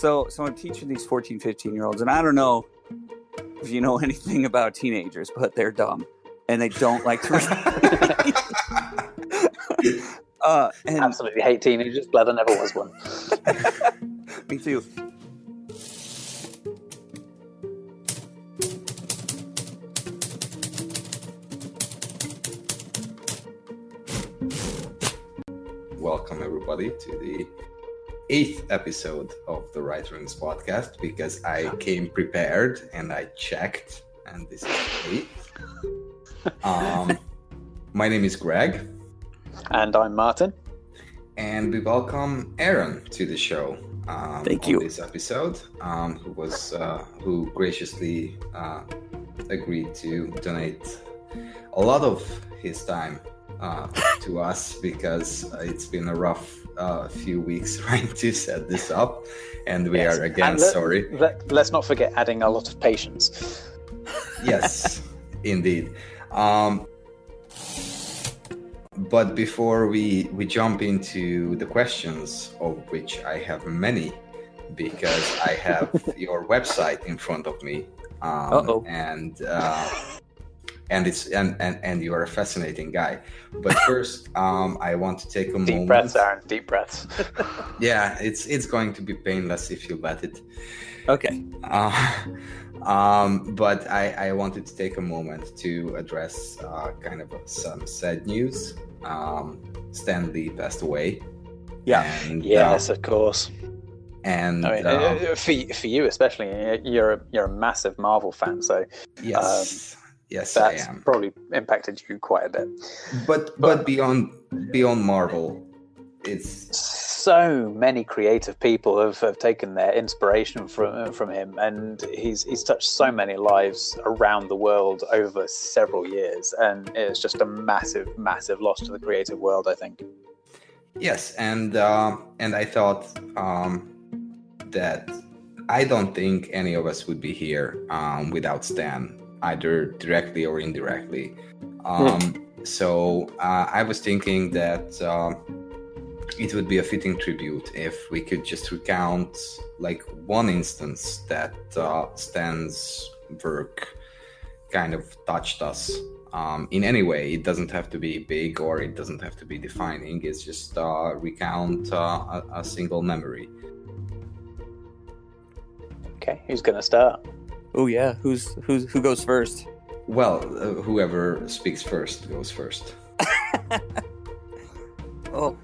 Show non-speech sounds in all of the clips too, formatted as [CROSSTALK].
So, so I'm teaching these 14, 15 year olds, and I don't know if you know [LAUGHS] anything about teenagers, but they're dumb and they don't like to read. [LAUGHS] uh, and Absolutely hate teenagers. Glad I never was one. [LAUGHS] me too. Welcome everybody to the eighth episode of the Right Rings podcast because I came prepared and I checked, and this is eighth. [LAUGHS] Um, my name is Greg, And I'm Martin. and we welcome Aaron to the show. Um, Thank you. This episode, um, who was uh, who graciously uh, agreed to donate a lot of his time uh, to us because it's been a rough uh, few weeks [LAUGHS] trying to set this up, and we Yes. are again let- sorry. Let, let's not forget adding a lot of patience. yes, indeed. Um, but before we we jump into the questions, of which I have many, because I have [LAUGHS] your website in front of me, um, and uh, and it's and, and and you are a fascinating guy. But [LAUGHS] first, um, I want to take a moment. Deep moment. breaths, Aaron. Deep breaths. [LAUGHS] Yeah, it's it's going to be painless if you let it. Okay. Uh, [LAUGHS] um, but I, I wanted to take a moment to address uh, kind of some sad news. Um, Stan Lee passed away. Yeah. And, yes, uh, of course. and I mean, uh, uh, for for you especially, you're a, you're a massive Marvel fan, so yes, yes, I that's am. probably impacted you quite a bit. But but beyond beyond Marvel, it's So many creative people have, have taken their inspiration from from him, and he's he's touched so many lives around the world over several years, and it's just a massive, massive loss to the creative world. I think. Yes, and uh, and I thought um, that I don't think any of us would be here um, without Stan, either directly or indirectly. Um, So uh, I was thinking that uh, it would be a fitting tribute if we could just recount like one instance that uh, Stan's work kind of touched us um, in any way. It doesn't have to be big or it doesn't have to be defining. It's just uh, recount uh, a, a single memory. Okay, who's going to start? Oh yeah. Who's who's who goes first? Well, uh, whoever speaks first goes first. [LAUGHS] Oh,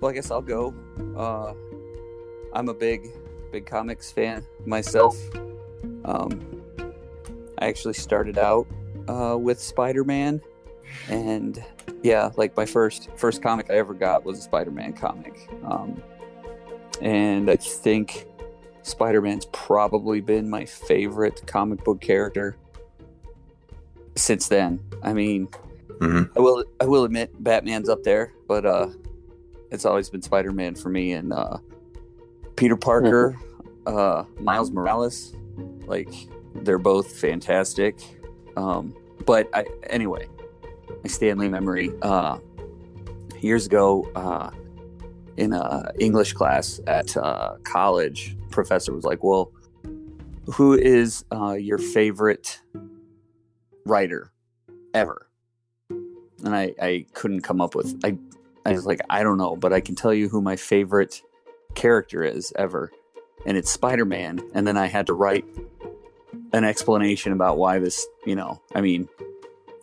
well, I guess I'll go. Uh, I'm a big, big comics fan myself. Um, I actually started out uh, with Spider-Man, and yeah, like my first first comic I ever got was a Spider-Man comic. Um, and I think Spider-Man's probably been my favorite comic book character since then. I mean, Mhm. I will I will admit Batman's up there, but uh it's always been Spider-Man for me and uh Peter Parker, [LAUGHS] uh Miles Morales, like they're both fantastic. Um but I anyway, my Stan Lee memory uh years ago uh in a English class at uh college, professor was like, "Well, who is uh your favorite writer ever?" and I, I couldn't come up with I I was like I don't know, but I can tell you who my favorite character is ever, and it's Spider Man. And then I had to write an explanation about why this you know I mean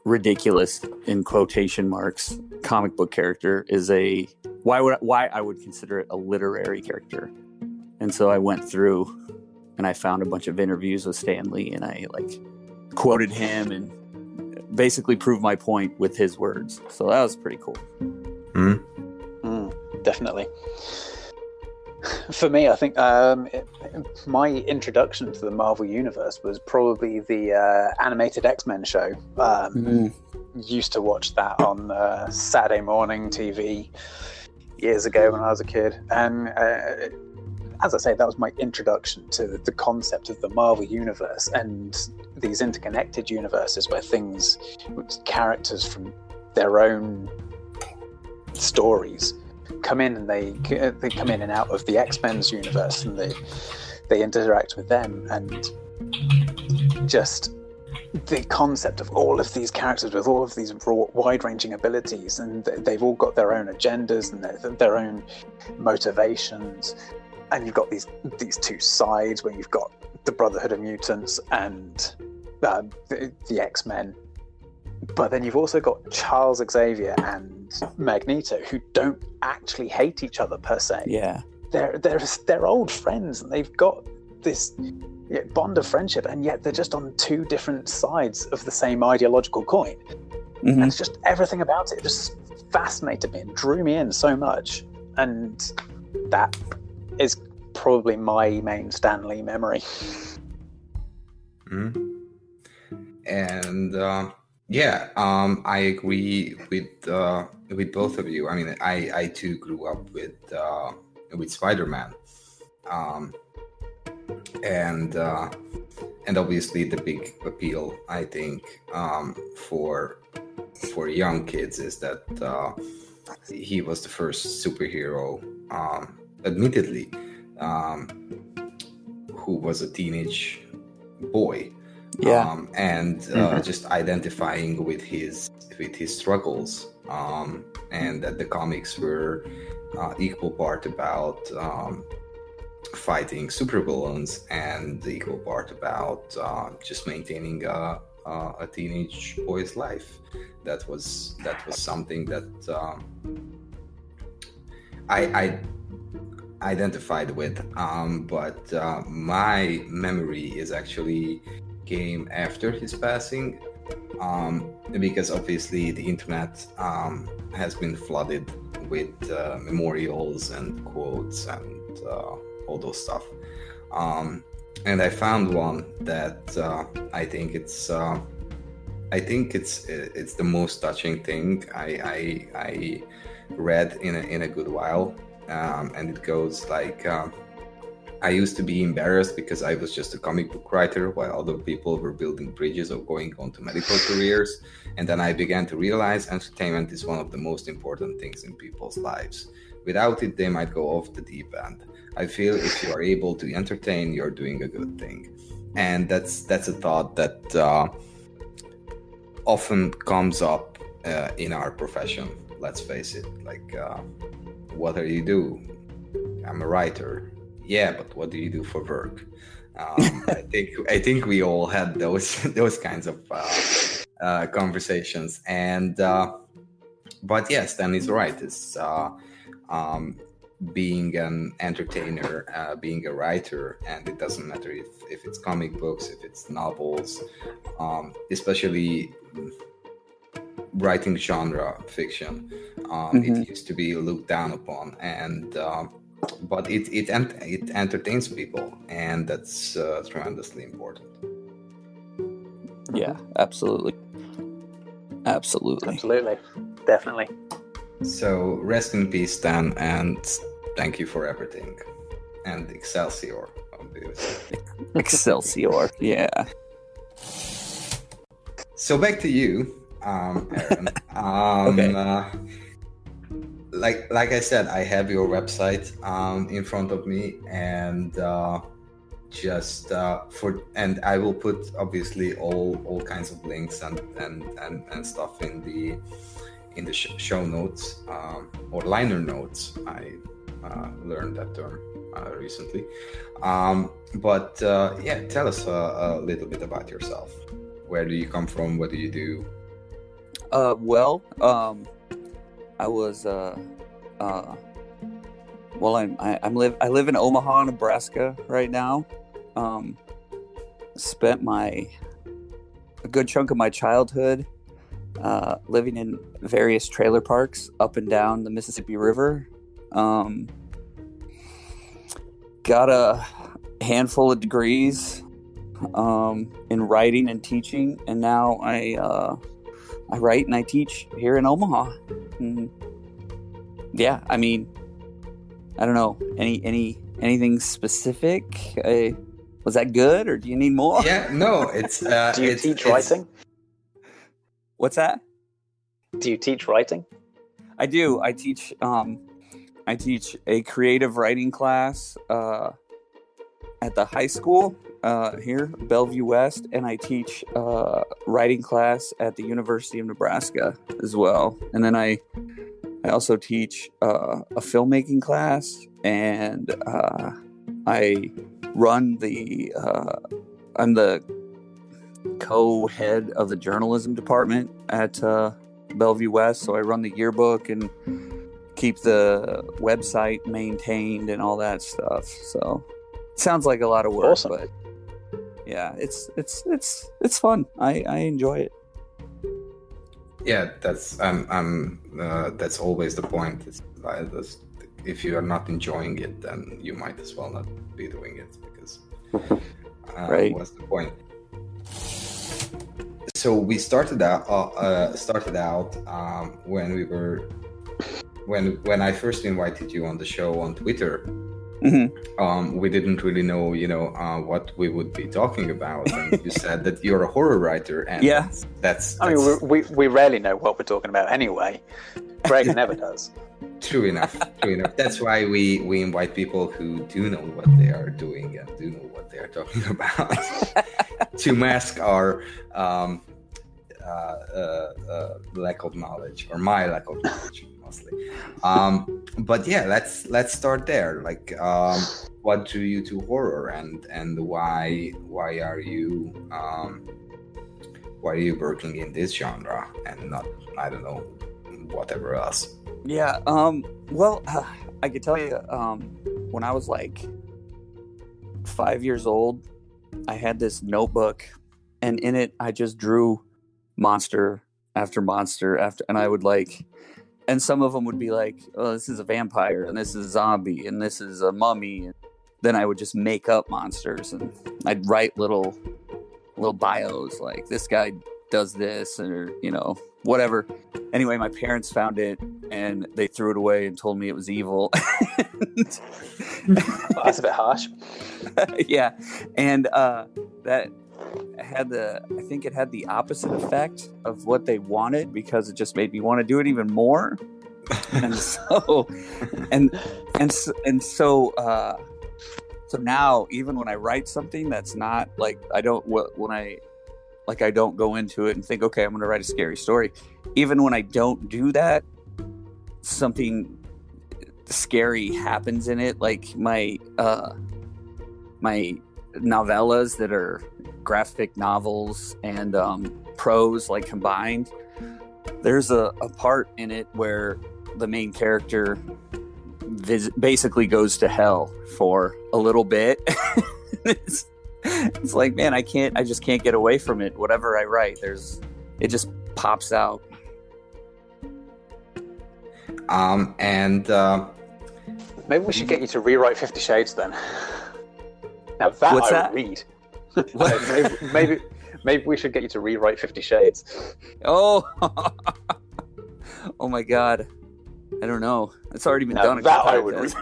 ridiculous in quotation marks comic book character is a why would why I would consider it a literary character, and so I went through and I found a bunch of interviews with Stan Lee and I like quoted him and basically proved my point with his words. So that was pretty cool. Mm, definitely. For me, I think um, it, my introduction to the Marvel Universe was probably the uh, animated X Men show. Um, Used to watch that on uh, Saturday morning TV years ago when I was a kid, and uh, as I say, that was my introduction to the concept of the Marvel Universe and these interconnected universes where things, characters from their own stories come in and they they come in and out of the X Men's universe, and they they interact with them, and just the concept of all of these characters with all of these wide-ranging abilities, and they've all got their own agendas and their, their own motivations, and you've got these these two sides where you've got the Brotherhood of Mutants and uh, the, the X Men, but then you've also got Charles Xavier and Magneto, who don't actually hate each other per se. Yeah, they're they're they're old friends, and they've got this bond of friendship, and yet they're just on two different sides of the same ideological coin. Mm-hmm. And it's just everything about it just fascinated me and drew me in so much, and that is probably my main Stan Lee memory. Mm-hmm. And uh, yeah, um, I agree with uh, with both of you. I mean, I I too grew up with uh, with Spider Man, um, and uh, and obviously the big appeal I think um, for for young kids is that uh, he was the first superhero, um, admittedly, um, who was a teenage boy yeah. Um, and uh, mm-hmm. just identifying with his with his struggles. Um, and that the comics were uh, equal part about um, fighting supervillains and the equal part about uh, just maintaining a, a, teenage boy's life. That was that was something that um, I, I identified with. Um, but uh, my memory is actually came after his passing um, because obviously the internet um, has been flooded with uh, memorials and quotes and uh, all those stuff. Um, and I found one that uh, I think it's uh, I think it's it's the most touching thing I I, I read in a, in a good while. Um, and it goes like um, I used to be embarrassed because I was just a comic book writer while other people were building bridges or going on to medical [SIGHS] careers. And then I began to realize entertainment is one of the most important things in people's lives. Without it, they might go off the deep end. I feel if you are able to entertain, you're doing a good thing. And that's that's a thought that uh, often comes up uh, in our profession. Let's face it. Like, uh, what do you do? I'm a writer yeah, but what do you do for work? Um, I think I think we all had those [LAUGHS] those kinds of uh, uh, conversations, and uh, but yes, Stan is right. It's uh, um, being an entertainer, uh, being a writer, and it doesn't matter if if it's comic books, if it's novels, um, especially writing genre fiction. Um, mm-hmm. It used to be looked down upon, and um, but it it it entertains people, and that's uh, tremendously important. Yeah, absolutely, absolutely, absolutely, definitely. So rest in peace, Stan, and thank you for everything. And Excelsior, obviously. [LAUGHS] Excelsior, yeah. So back to you, um, Aaron. [LAUGHS] um, okay. Uh, like like I said, I have your website um, in front of me, and uh, just uh, for and I will put obviously all all kinds of links and and and, and stuff in the in the sh- show notes um, or liner notes. I uh, learned that term uh, recently, um, but uh, yeah, tell us a, a little bit about yourself. Where do you come from? What do you do? Uh, well, um, I was uh, uh, well, I'm I, I'm live I live in Omaha, Nebraska right now. Um, spent my a good chunk of my childhood uh, living in various trailer parks up and down the Mississippi River. Um, got a handful of degrees um, in writing and teaching, and now I uh, I write and I teach here in Omaha. And yeah, I mean, I don't know any any anything specific. Uh, was that good, or do you need more? Yeah, no, it's. [LAUGHS] Uh, do you it's, teach it's... writing? What's that? Do you teach writing? I do. I teach. Um, I teach a creative writing class uh, at the high school uh, here, Bellevue West, and I teach uh, writing class at the University of Nebraska as well. And then I I also teach uh, a filmmaking class, and uh, I run the uh, I'm the co-head of the journalism department at uh, Bellevue West. So I run the yearbook and keep the website maintained and all that stuff. So sounds like a lot of work, Awesome. but yeah, it's it's it's it's fun. I I enjoy it. Yeah, that's I'm I'm uh, that's always the point. It's like this, if you are not enjoying it, then you might as well not be doing it because [LAUGHS] uh, Right. what's the point? So we started out uh, uh, started out um, when we were when when I first invited you on the show on Twitter. Hmm um, we didn't really know, you know, uh, what we would be talking about. And you [LAUGHS] said that you're a horror writer, and Yeah. that's, that's, I mean, we, we, we rarely know what we're talking about anyway. Greg [LAUGHS] never does. true enough. True enough. That's why we we invite people who do know what they are doing and do know what they are talking [LAUGHS] about to mask our um, uh, uh, uh, lack of knowledge or my lack of knowledge mostly. Um, but yeah, let's let's start there. Like, um, what drew you to horror, and and why why are you um, why are you working in this genre and not I don't know whatever else? Yeah. Um. Well, [SIGHS] I could tell you. Um. When I was like five years old, I had this notebook, and in it, I just drew monster after monster after, and I would like, and some of them would be like, "Oh, this is a vampire, and this is a zombie, and this is a mummy." And then I would just make up monsters, and I'd write little, little bios like this guy does this, or you know, whatever. Anyway, my parents found it and they threw it away and told me it was evil. Well, [LAUGHS] that's a bit harsh. [LAUGHS] yeah, and uh, that had the I think it had the opposite effect of what they wanted because it just made me want to do it even more. And [LAUGHS] so, and and so, and so, uh, so now even when I write something that's not like I don't wh- when I like I don't go into it and think okay I'm going to write a scary story. Even when I don't do that, something scary happens in it like my uh my novellas that are graphic novels and um prose like combined there's a, a part in it where the main character vis- basically goes to hell for a little bit [LAUGHS] it's, it's like man i can't i just can't get away from it whatever i write there's it just pops out Um, and uh, Maybe we should get you to rewrite Fifty Shades then. Now that What's I that? read. What? maybe, maybe maybe we should get you to rewrite Fifty Shades. Oh, [LAUGHS] oh my God! I don't know. It's already been Now done. a that I would times.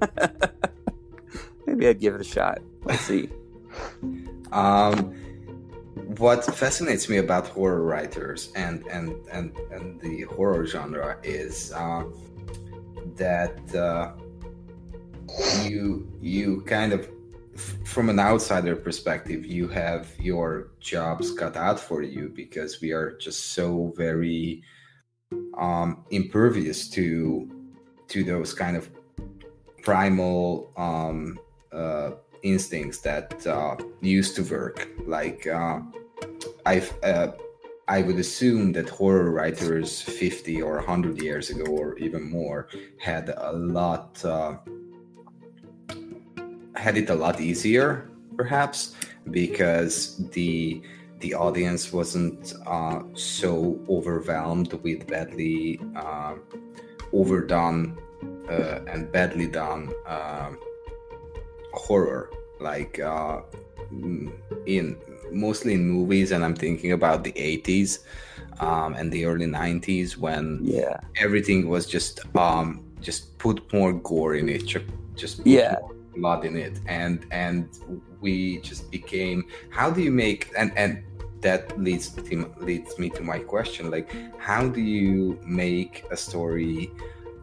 [LAUGHS] Maybe I'd give it a shot. Let's see. Um, what fascinates me about horror writers and and and, and the horror genre is uh, that uh, you you kind of f- from an outsider perspective you have your jobs cut out for you because we are just so very um, impervious to to those kind of primal um, uh, instincts that uh, used to work. Like uh, I've, uh, I would assume that horror writers 50 or 100 years ago, or even more, had a lot, uh, had it a lot easier, perhaps, because the the audience wasn't uh, so overwhelmed with badly uh, overdone uh, and badly done um, horror like uh, mm, in mostly in movies and i'm thinking about the 80s um, and the early 90s when Yeah. everything was just um just put more gore in it just Yeah. Blood in it and and we just became how do you make and and that leads to, leads me to my question like how do you make a story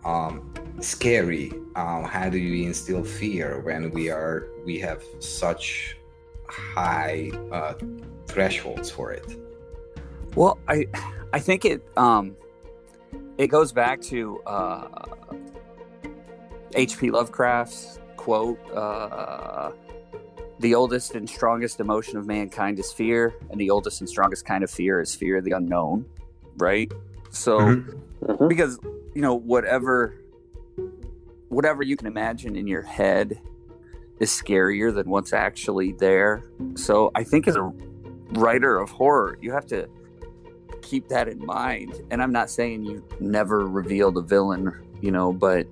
um scary. Um, how do you instill fear when we are we have such high uh, thresholds for it? Well, I I think it um it goes back to uh H.P. Lovecraft's quote uh the oldest and strongest emotion of mankind is fear, and the oldest and strongest kind of fear is fear of the unknown, right? So, Mhm. because you know, whatever, whatever you can imagine in your head is scarier than what's actually there. So, I think as a writer of horror, you have to keep that in mind. And I'm not saying you never reveal the villain, you know, but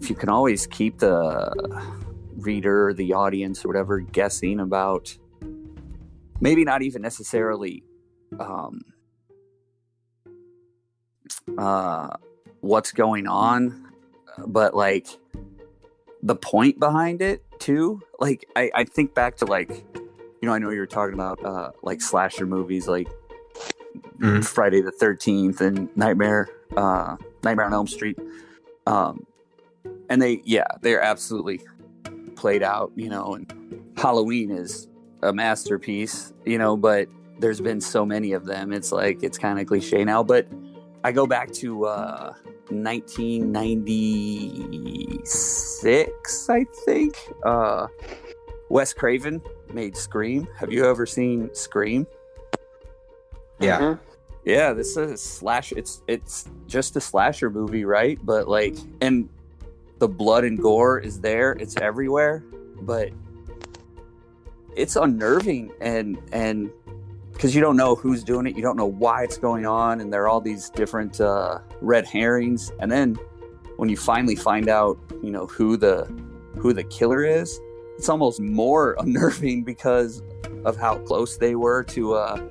if you can always keep the reader, the audience, or whatever, guessing about maybe not even necessarily um, uh, what's going on, but like the point behind it too. Like I, I think back to like, you know, I know you were talking about uh, like slasher movies, like Mhm. Friday the Thirteenth and Nightmare, uh, Nightmare on Elm Street. Um, and they, yeah, they're absolutely played out, you know. And Halloween is a masterpiece, you know, but there's been so many of them. It's like it's kind of cliche now, but I go back to uh, 1996, I think. Uh, Wes Craven made Scream. Have you ever seen Scream? Yeah. Mhm. Yeah, this is a slash. It's it's just a slasher movie, right? But like, and the blood and gore is there. It's everywhere, but it's unnerving and and because you don't know who's doing it, you don't know why it's going on, and there are all these different uh, red herrings. And then when you finally find out, you know who the who the killer is, it's almost more [LAUGHS] unnerving because of how close they were to uh,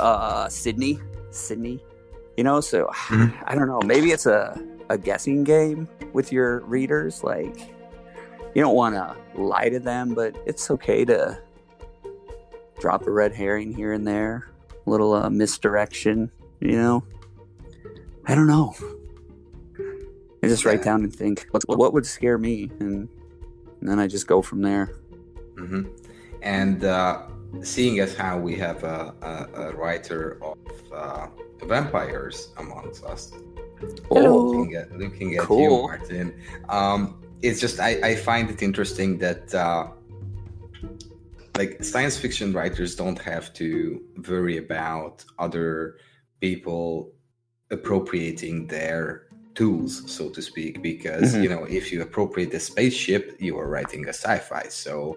uh, Sidney. Sidney, you know. So [SIGHS] Mhm. I don't know. Maybe it's a a guessing game with your readers. Like you don't want to lie to them, but it's okay to drop a red herring here and there, a little uh, misdirection. You know. I don't know. I just write Yeah. down and think what what would scare me, and, and then I just go from there. hmm And uh, seeing as how we have a, a, a writer of uh, vampires amongst us, looking at looking at you, Martin, um, it's just I, I find it interesting that uh, like science fiction writers don't have to worry about other people appropriating their tools, so to speak, because Mhm. you know if you appropriate a spaceship, you are writing a sci-fi. So,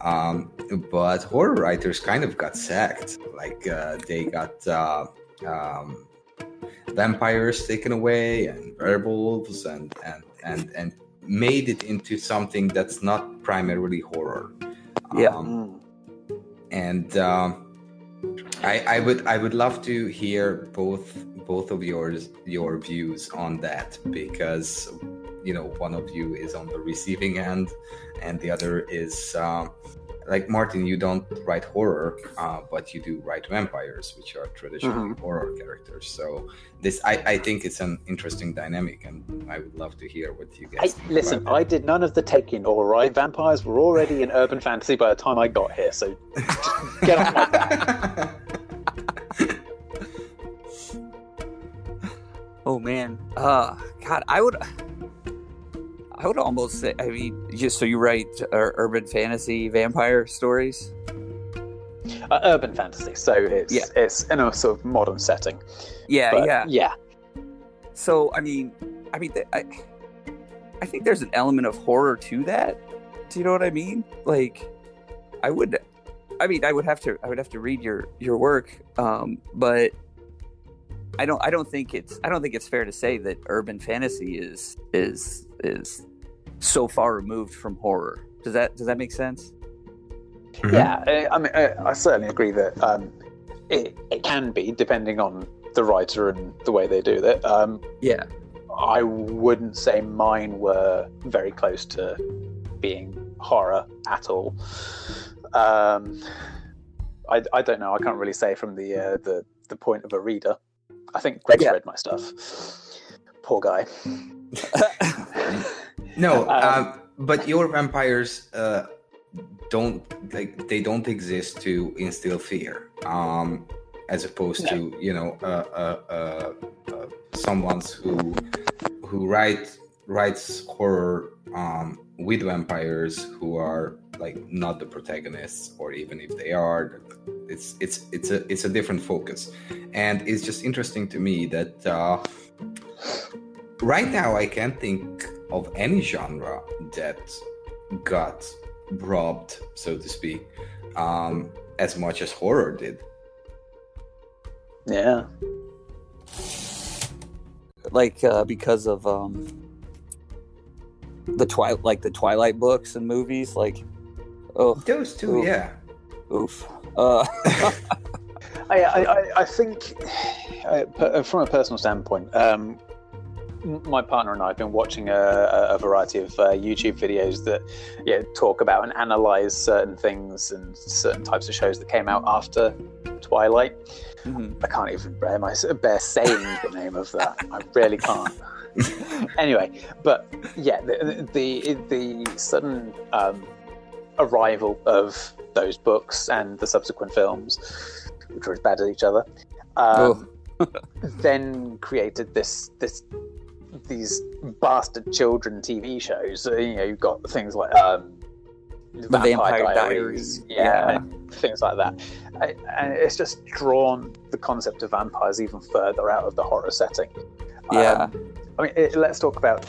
um, but horror writers kind of got sacked. Like uh, they got uh, um, vampires taken away and werewolves and and and and made it into something that's not primarily horror. Yeah. Um, and um, I, I would I would love to hear both both of yours your views on that because you know one of you is on the receiving end and the other is um, like Martin you don't write horror uh, but you do write vampires which are traditionally horror characters so this I, I think it's an interesting dynamic and I would love to hear what you Hey, guys think listen, about I did none of the taking, all right? Vampires were already in urban fantasy by the time I got here, so [LAUGHS] get off my back. Oh man, uh, God, I would, I would almost say. I mean, just so you write uh, urban fantasy vampire stories. Uh, urban fantasy, so it's Yeah. it's in a sort of modern setting. Yeah, But, yeah. yeah. So I mean, I mean, I, I think there's an element of horror to that. Do you know what I mean? Like, I would, I mean, I would have to, I would have to read your your work, um, but I don't, I don't think it's, I don't think it's fair to say that urban fantasy is is is so far removed from horror. Does that does that make sense? Mhm. Yeah, I, I mean, I, I certainly agree that um, it, it can be depending on the writer and the way they do that. Um, Yeah. I wouldn't say mine were very close to being horror at all. Um, I, I don't know. I can't really say from the uh, the the point of a reader. I think Greg's Yeah. read my stuff. Poor guy. [LAUGHS] [LAUGHS] no, Um, um, but your vampires uh, don't like they don't exist to instill fear, um, as opposed to you know uh, uh, uh, uh, someone's who who write writes horror um, with vampires who are like not the protagonists, or even if they are, it's it's it's a it's a different focus, and it's just interesting to me that. Uh, right now i can't think of any genre that got robbed so to speak um, as much as horror did yeah. like uh, because of um, the twilight, like the Twilight books and movies. Like, oh, those two Ooh. yeah oof. Uh, [LAUGHS] I, I, I- I think, [SIGHS] uh, from a personal standpoint, um, m- my partner and I have been watching a, a variety of uh, YouTube videos that yeah, talk about and analyze certain things and certain types of shows that came out after Twilight. mhm. I can't even bear, my, bear saying the name of that. I really can't. [LAUGHS] anyway, but yeah, the the, the sudden um, arrival of those books and the subsequent films, which were as bad as each other, um, [LAUGHS] then created this this these bastard children TV shows. You know, you've got things like um, The Vampire Diaries. yeah, Yeah. things like that. And it's just drawn the concept of vampires even further out of the horror setting. yeah, Um, I mean, it, let's talk about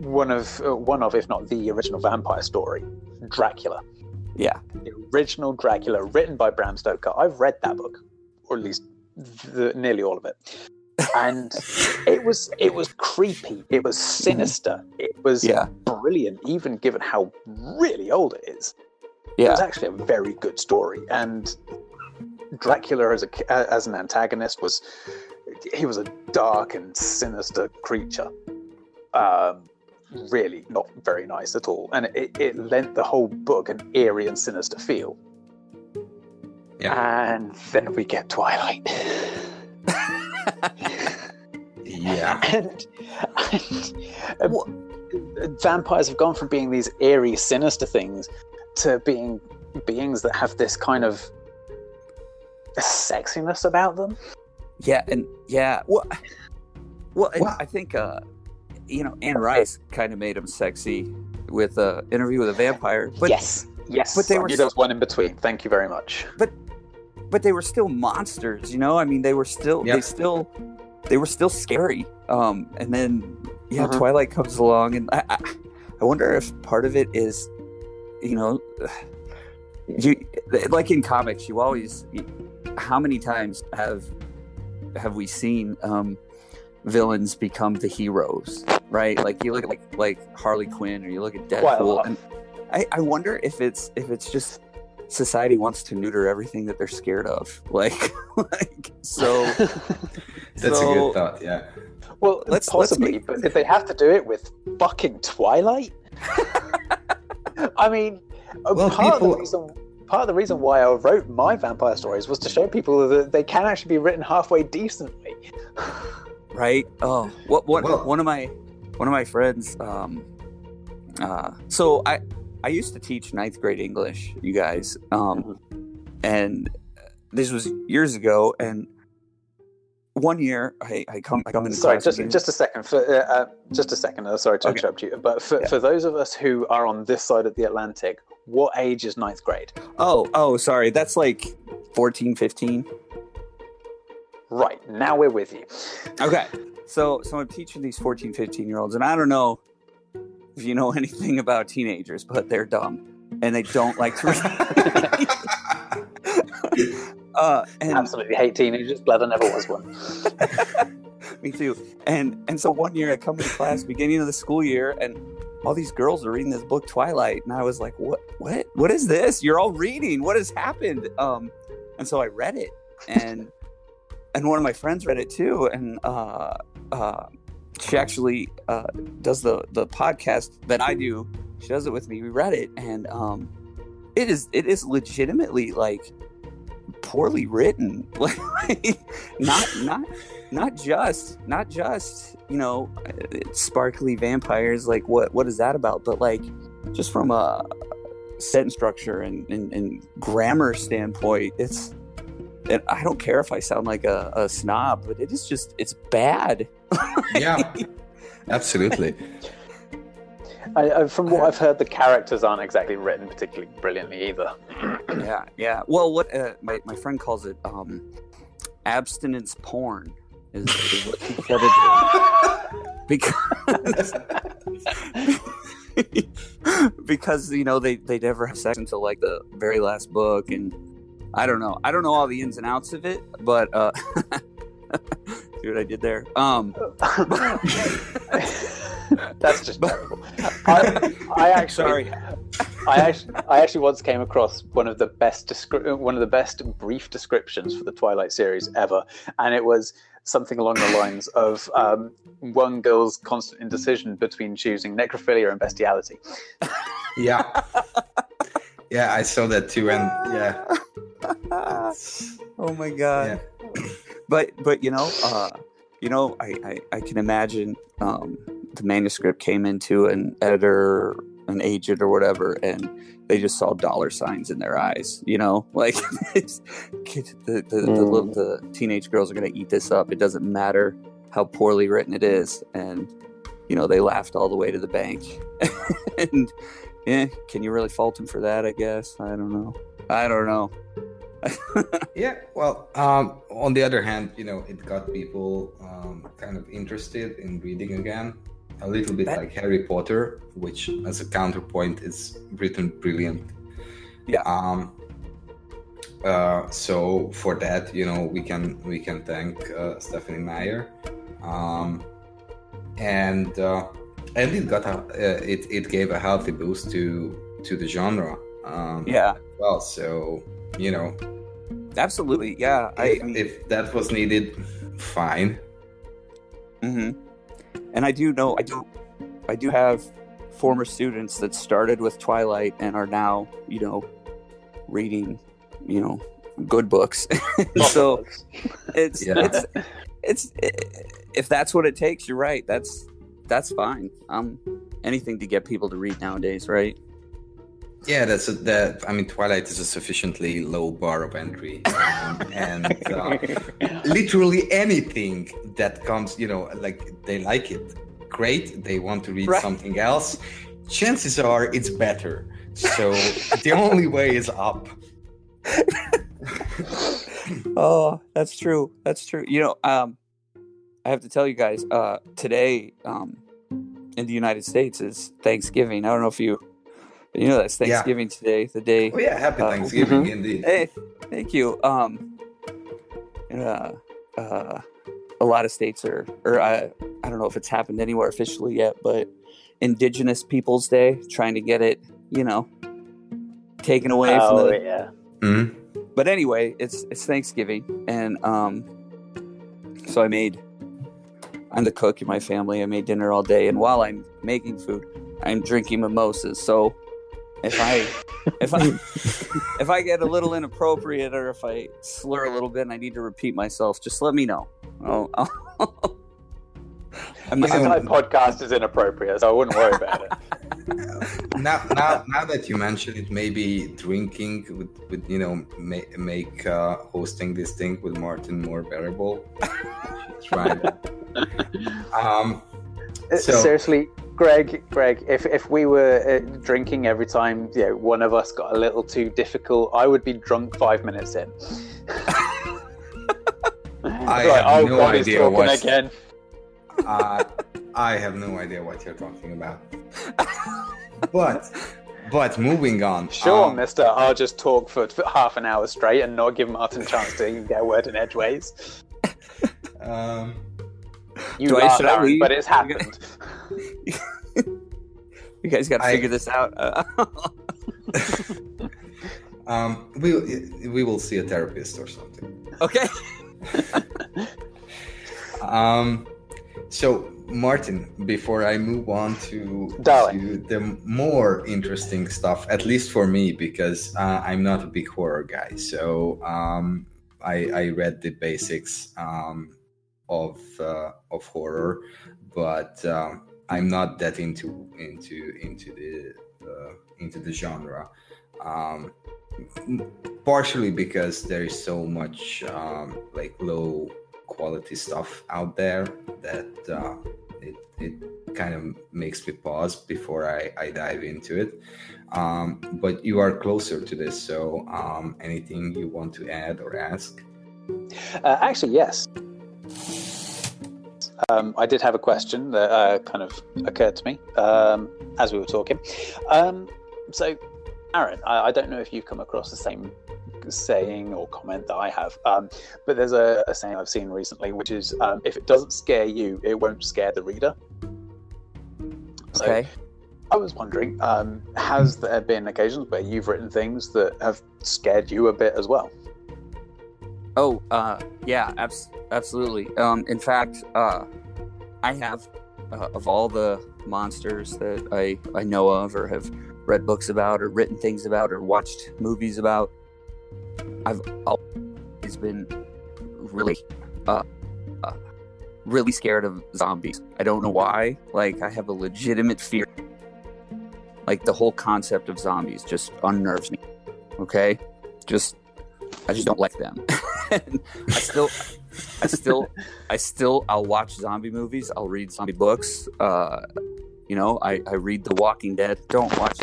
one of uh, one of, if not the original vampire story, Dracula. yeah, The original Dracula, written by Bram Stoker. I've read that book, or at least the, nearly all of it, and it was it was creepy. It was sinister. It was yeah, brilliant, even given how really old it is. It was actually a very good story, and Dracula as a as an antagonist was he was a dark and sinister creature. Um, really not very nice at all, and it, it lent the whole book an eerie and sinister feel. And then we get Twilight, yeah [LAUGHS] and, and uh, vampires have gone from being these eerie, sinister things to being beings that have this kind of sexiness about them. yeah, and yeah. Well, well, and Wow. I think uh, you know Anne Rice kind of made him sexy with uh, interview with a vampire, but yes, yes. but they were I knew s- there was one in between. Thank you very much. but they were still monsters. You know, I mean, they were still Yeah. they still they were still scary. Um, and then yeah, Mhm. Twilight comes along, and I, I I wonder if part of it is, you know, you like in comics, you always how many times have have we seen um, villains become the heroes, right? Like you look at like like Harley Quinn, or you look at Deadpool, and I, I wonder if it's if it's just society wants to neuter everything that they're scared of, [LAUGHS] like like so. [LAUGHS] that's so- a good thought yeah well, Let's- let's possibly, make- but if they have to do it with fucking Twilight, [LAUGHS] I mean, Well, part of the reason. Part of the reason why I wrote my vampire stories was to show people that they can actually be written halfway decently. right oh what what Well- one of my one of my friends um uh so i i used to teach ninth grade english you guys um and this was years ago and one year i i come i come into Sorry, just again. just a second. For uh, uh, just a second. Uh, sorry to Okay. interrupt you, but for, Yeah. for those of us who are on this side of the Atlantic, what age is ninth grade? oh oh sorry that's like 14 15 Right now, we're with you. okay so so i'm teaching these 14 15 year olds and i don't know if you know [LAUGHS] anything about teenagers but they're dumb and they don't like to read [LAUGHS] uh and Absolutely hate teenagers. Glad I never was one. [LAUGHS] Me too. And and so one year I come to class, beginning of the school year, and all these girls are reading this book Twilight, and I was like, "What? What? What is this? You're all reading. What has happened?" Um, and so I read it, and and one of my friends read it too, and uh, uh, she actually uh, does the the podcast that I do. She does it with me. We read it, and um, it is it is legitimately like poorly written, [LAUGHS] like not not not just not just you know sparkly vampires like what what is that about but like just from a sentence structure and, and, and grammar standpoint it's and i don't care if i sound like a, a snob but it is just it's bad [LAUGHS] yeah absolutely I, I, from what I've heard, the characters aren't exactly written particularly brilliantly either. [CLEARS THROAT] yeah, yeah. Well, what uh, my my friend calls it um, abstinence porn is, is what he said it [LAUGHS] because [LAUGHS] because you know they they never have sex until like the very last book and I don't know. I don't know all the ins and outs of it but uh [LAUGHS] see what I did there? Um [LAUGHS] that's just terrible. I, I [LAUGHS] actually sorry. I actually, I actually once came across one of the best descri- one of the best brief descriptions for the Twilight series ever, and it was something along the lines of um, one girl's constant indecision between choosing necrophilia and bestiality. Yeah, yeah, I saw that too, and yeah. [LAUGHS] oh my god! Yeah. [CLEARS THROAT] But but you know, uh, you know, I, I, I can imagine um, the manuscript came into an editor an agent or whatever and they just saw dollar signs in their eyes you know [LAUGHS] like the, the, the, mm. the, the teenage girls are going to eat this up it doesn't matter how poorly written it is and you know they laughed all the way to the bank [LAUGHS] and yeah can you really fault him for that i guess i don't know i don't know [LAUGHS] yeah well um, on the other hand you know it got people um, kind of interested in reading again a little bit that... like Harry Potter, which as a counterpoint is written brilliant. Yeah. Um. Uh, so for that, you know, we can we can thank uh, Stephenie Meyer, um, and uh, and it got a uh, it it gave a healthy boost to to the genre. Um, yeah. Well, so you know, absolutely, yeah. If, I, I mean, if that was needed, fine. Mm-hmm and I do know I do I do have former students that started with Twilight and are now you know reading you know good books. [LAUGHS] so it's, yeah. it's it's if that's what it takes, you're right. That's that's fine. Um, anything to get people to read nowadays, right? Yeah, that's a, that. I mean, Twilight is a sufficiently low bar of entry, um, and uh, [LAUGHS] literally anything that comes, you know, like they like it, great. They want to read right. something else. Chances are it's better. So the only way is up. [LAUGHS] oh, that's true. That's true. You know, um, I have to tell you guys, uh, today, um, in the United States is Thanksgiving. I don't know if you you know, that's Thanksgiving yeah. today, the day. Oh yeah, happy uh, Thanksgiving mm-hmm. indeed. Hey, thank you. Um, uh, uh, a lot of states are, or I, I don't know if it's happened anywhere officially yet, but Indigenous Peoples Day, trying to get it, you know, taken away oh, from the. yeah. Mm-hmm. But anyway, it's it's Thanksgiving, and um, so I made. I'm the cook in my family. I made dinner all day, and while I'm making food, I'm drinking mimosas. So if I if I if I get a little inappropriate or if I slur a little bit and I need to repeat myself, just let me know. I'll, I'll I'm, this I'm, entire podcast is inappropriate, so I wouldn't worry about it. [LAUGHS] now, now, now that you mention it, maybe drinking would, would you know make, make uh, hosting this thing with Martin more bearable. [LAUGHS] Try [LAUGHS] um, uh, so, Seriously, Greg, Greg, if, if we were uh, drinking every time you know, one of us got a little too difficult, I would be drunk five minutes in. [LAUGHS] I like, have oh, no God, idea what. Again. [LAUGHS] Uh, I have no idea what you're talking about. but, but moving on. Sure, um, Mister. I'll just talk for half an hour straight and not give Martin a chance to get a word in edgeways. [LAUGHS] Um, you Do laugh, Aaron, but it's happened. You guys got to figure this out. [LAUGHS] um, we we will see a therapist or something. Okay. [LAUGHS] um, so Martin, before I move on to, to, the more interesting stuff, at least for me, because uh, I'm not a big horror guy, so um, I, I read the basics. Um, of uh, of horror, but um, I'm not that into into into the uh, into the genre. Um, partially because there is so much um, like low quality stuff out there that uh, it, it kind of makes me pause before I, I dive into it. Um, but you are closer to this, so um, anything you want to add or ask? Uh, actually, yes. Um, I did have a question that uh, kind of occurred to me um, as we were talking. Um, so, Aaron, I, I, don't know if you've come across the same saying or comment that I have, um, but there's a, a, saying I've seen recently, which is um, if it doesn't scare you, it won't scare the reader. So, okay. I was wondering, um, has there been occasions where you've written things that have scared you a bit as well? Oh, uh, yeah, abs- absolutely. Um, in fact, uh, I have, uh, of all the monsters that I, I know of or have read books about or written things about or watched movies about, I've always been really, uh, uh, really scared of zombies. I don't know why. Like, I have a legitimate fear. Like, the whole concept of zombies just unnerves me. Okay? Just, I just don't like them. [LAUGHS] [LAUGHS] I still, I still, I still, I'll watch zombie movies. I'll read zombie books. Uh, you know, I, I read The Walking Dead. Don't watch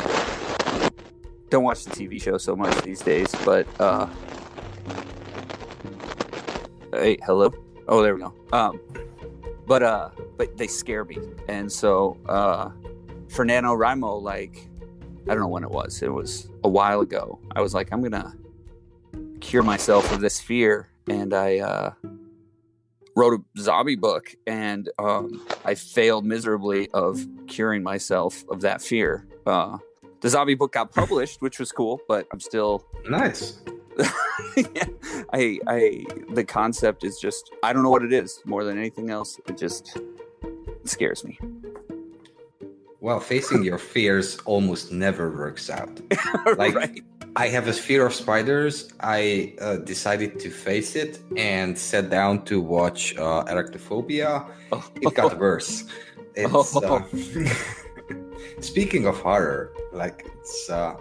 don't watch the TV show so much these days, but uh, hey, hello. Oh, there we go. Um, but uh, but they scare me, and so uh, for NaNoWriMo, like I don't know when it was. It was a while ago. I was like, I'm gonna cure myself of this fear, and I uh, wrote a zombie book, and um, I failed miserably of curing myself of that fear. Uh, the zombie book got published, which was cool, but I'm still nice. [LAUGHS] yeah, I, I, the concept is just, I don't know what it is more than anything else. It just it scares me. Well, facing your fears almost never works out. [LAUGHS] Like, right. I have a fear of spiders. I uh, decided to face it and sat down to watch uh, Arachnophobia. Oh. [LAUGHS] It got worse. It's, oh. [LAUGHS] speaking of horror, like it's uh,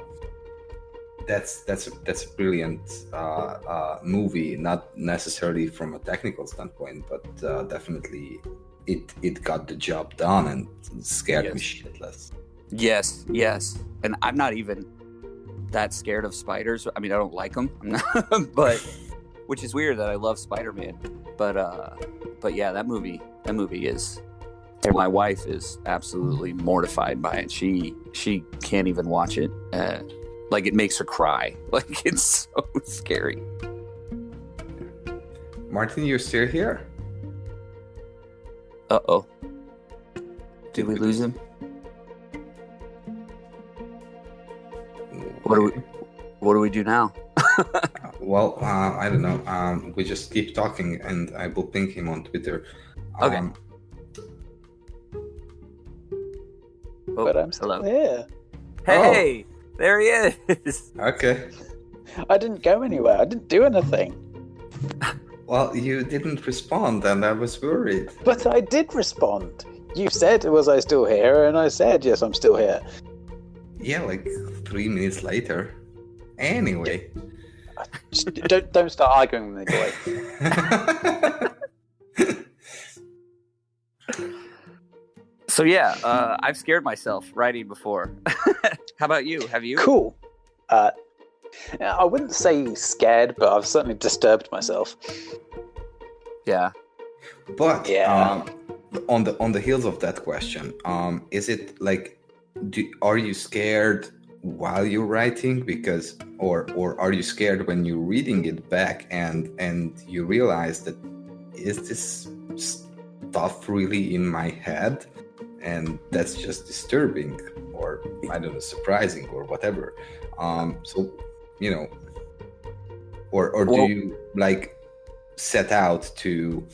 that's that's a, that's a brilliant uh, uh, movie. Not necessarily from a technical standpoint, but uh, definitely it it got the job done and scared yes. me shitless. Yes, yes, and I'm not even that scared of spiders. I mean, I don't like them, [LAUGHS] but which is weird that I love Spider Man. But uh, but yeah, that movie that movie is my wife is absolutely mortified by it. She she can't even watch it. Uh, like it makes her cry. [LAUGHS] Like it's so scary. Martin, you're still here? Uh oh. Did we lose him? What do we What do we do now? [LAUGHS] well, uh, I don't know. Um, we just keep talking, and I will ping him on Twitter. Um, okay. Oh, but I'm still hello. here. Hey, oh. there he is. [LAUGHS] Okay. I didn't go anywhere. I didn't do anything. Well, you didn't respond, and I was worried. But I did respond. You said, "Was I still here?" And I said, "Yes, I'm still here." Yeah, like three minutes later. Anyway, don't don't start arguing with me, boy. [LAUGHS] So yeah, uh, I've scared myself writing before. [LAUGHS] How about you? Have you? Cool. Uh, I wouldn't say scared, but I've certainly disturbed myself. Yeah. But yeah. Um, on the on the heels of that question, um, is it like, do, are you scared while you're writing because, or or are you scared when you're reading it back and and you realize that is this stuff really in my head? and that's just disturbing or I don't know, surprising or whatever. Um, so you know, or or well, do you like set out to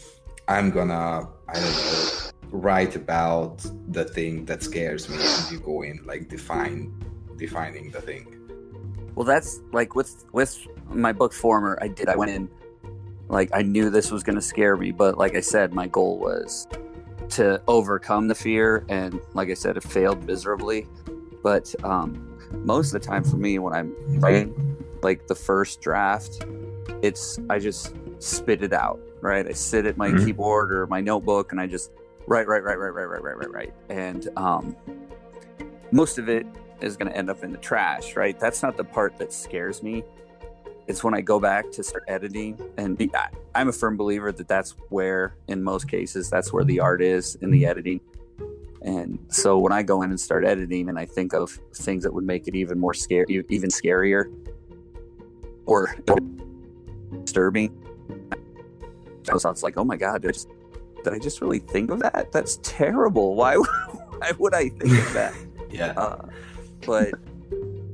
I'm gonna I don't know write about the thing that scares me and you go in like define defining the thing well that's like with with my book former i did i went in like I knew this was going to scare me, but like I said, my goal was to overcome the fear, and like I said, it failed miserably. But um, most of the time for me, when I'm writing, like the first draft, it's I just spit it out. Right, I sit at my Mhm. keyboard or my notebook, and I just write, right, right, right, right, right, right, right, right. and um, most of it is going to end up in the trash. Right, that's not the part that scares me it's when I go back to start editing, and I, I'm a firm believer that that's where, in most cases, that's where the art is in the editing. And so when I go in and start editing, and I think of things that would make it even more scary, even scarier, or disturbing, I was like, "Oh my god, did I just, did I just really think of that? That's terrible. Why, [LAUGHS] why would I think of that?" [LAUGHS] Yeah. uh, but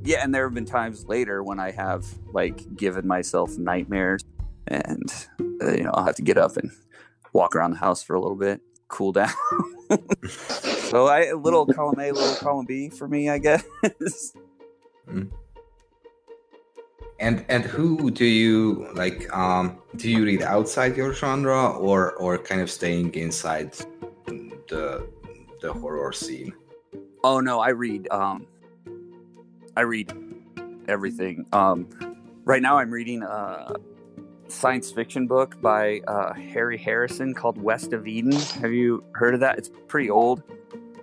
yeah and there have been times later when i have like given myself nightmares and uh, you know i'll have to get up and walk around the house for a little bit cool down [LAUGHS] so i a little column a little column b for me i guess And and who do you like? Um, do you read outside your genre, or or kind of staying inside the the horror scene? oh no i read um i read everything um right now i'm reading a science fiction book by uh, harry harrison called west of eden have you heard of that it's pretty old